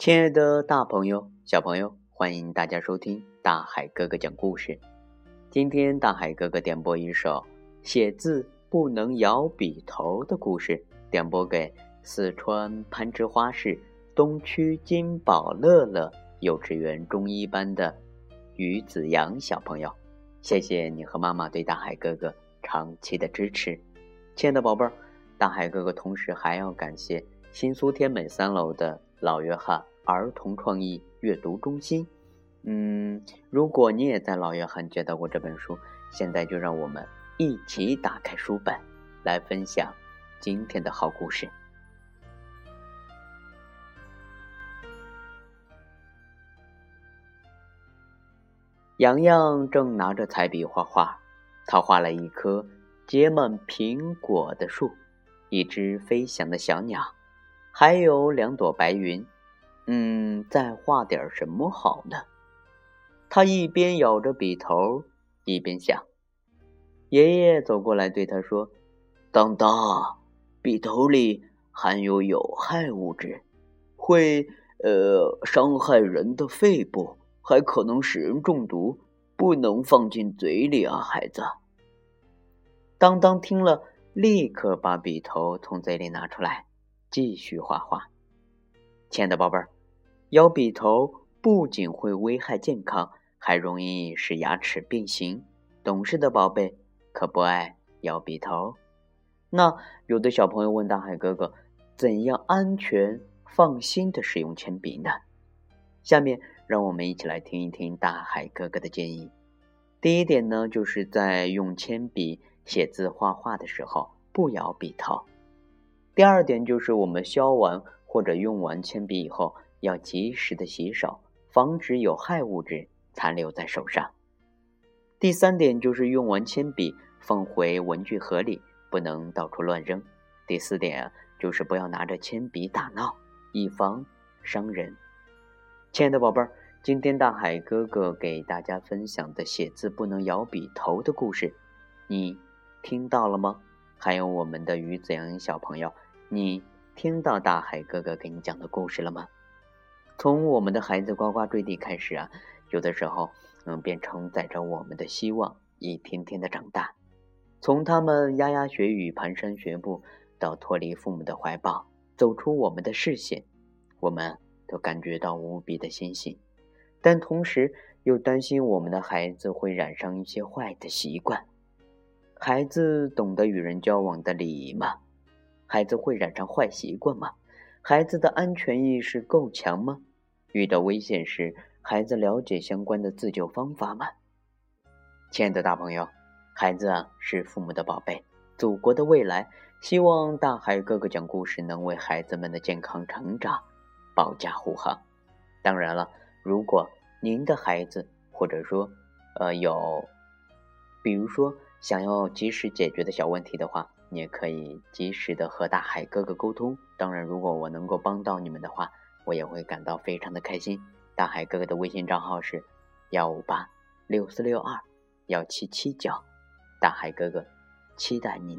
亲爱的大朋友、小朋友，欢迎大家收听大海哥哥讲故事。今天大海哥哥点播一首写字不能摇笔头的故事，点播给四川攀枝花市东区金宝乐乐幼稚园中一班的于子阳小朋友。谢谢你和妈妈对大海哥哥长期的支持，亲爱的宝贝儿，大海哥哥同时还要感谢新苏天美三楼的老约翰。儿童创意阅读中心，嗯，如果你也在老约翰接到过这本书，现在就让我们一起打开书本，来分享今天的好故事。洋洋正拿着彩笔画画，他画了一棵结满苹果的树，一只飞翔的小鸟，还有两朵白云。嗯，再画点什么好呢？他一边咬着笔头，一边想。爷爷走过来对他说：“当当，笔头里含有有害物质，会呃伤害人的肺部，还可能使人中毒，不能放进嘴里啊，孩子。”当当听了，立刻把笔头从嘴里拿出来，继续画画。亲爱的宝贝儿。咬笔头不仅会危害健康，还容易使牙齿变形。懂事的宝贝可不爱咬笔头。那有的小朋友问大海哥哥：“怎样安全放心的使用铅笔呢？”下面让我们一起来听一听大海哥哥的建议。第一点呢，就是在用铅笔写字画画的时候不咬笔头。第二点就是我们削完或者用完铅笔以后。要及时的洗手，防止有害物质残留在手上。第三点就是用完铅笔放回文具盒里，不能到处乱扔。第四点就是不要拿着铅笔打闹，以防伤人。亲爱的宝贝儿，今天大海哥哥给大家分享的写字不能摇笔头的故事，你听到了吗？还有我们的于子阳小朋友，你听到大海哥哥给你讲的故事了吗？从我们的孩子呱呱坠地开始啊，有的时候，嗯，便承载着我们的希望，一天天的长大。从他们牙牙学语、蹒跚学步，到脱离父母的怀抱，走出我们的视线，我们都感觉到无比的欣喜，但同时又担心我们的孩子会染上一些坏的习惯。孩子懂得与人交往的礼仪吗？孩子会染上坏习惯吗？孩子的安全意识够强吗？遇到危险时，孩子了解相关的自救方法吗？亲爱的大朋友，孩子啊是父母的宝贝，祖国的未来。希望大海哥哥讲故事能为孩子们的健康成长保驾护航。当然了，如果您的孩子或者说呃有，比如说想要及时解决的小问题的话，你也可以及时的和大海哥哥沟通。当然，如果我能够帮到你们的话。我也会感到非常的开心。大海哥哥的微信账号是幺五八六四六二幺七七九，大海哥哥期待您。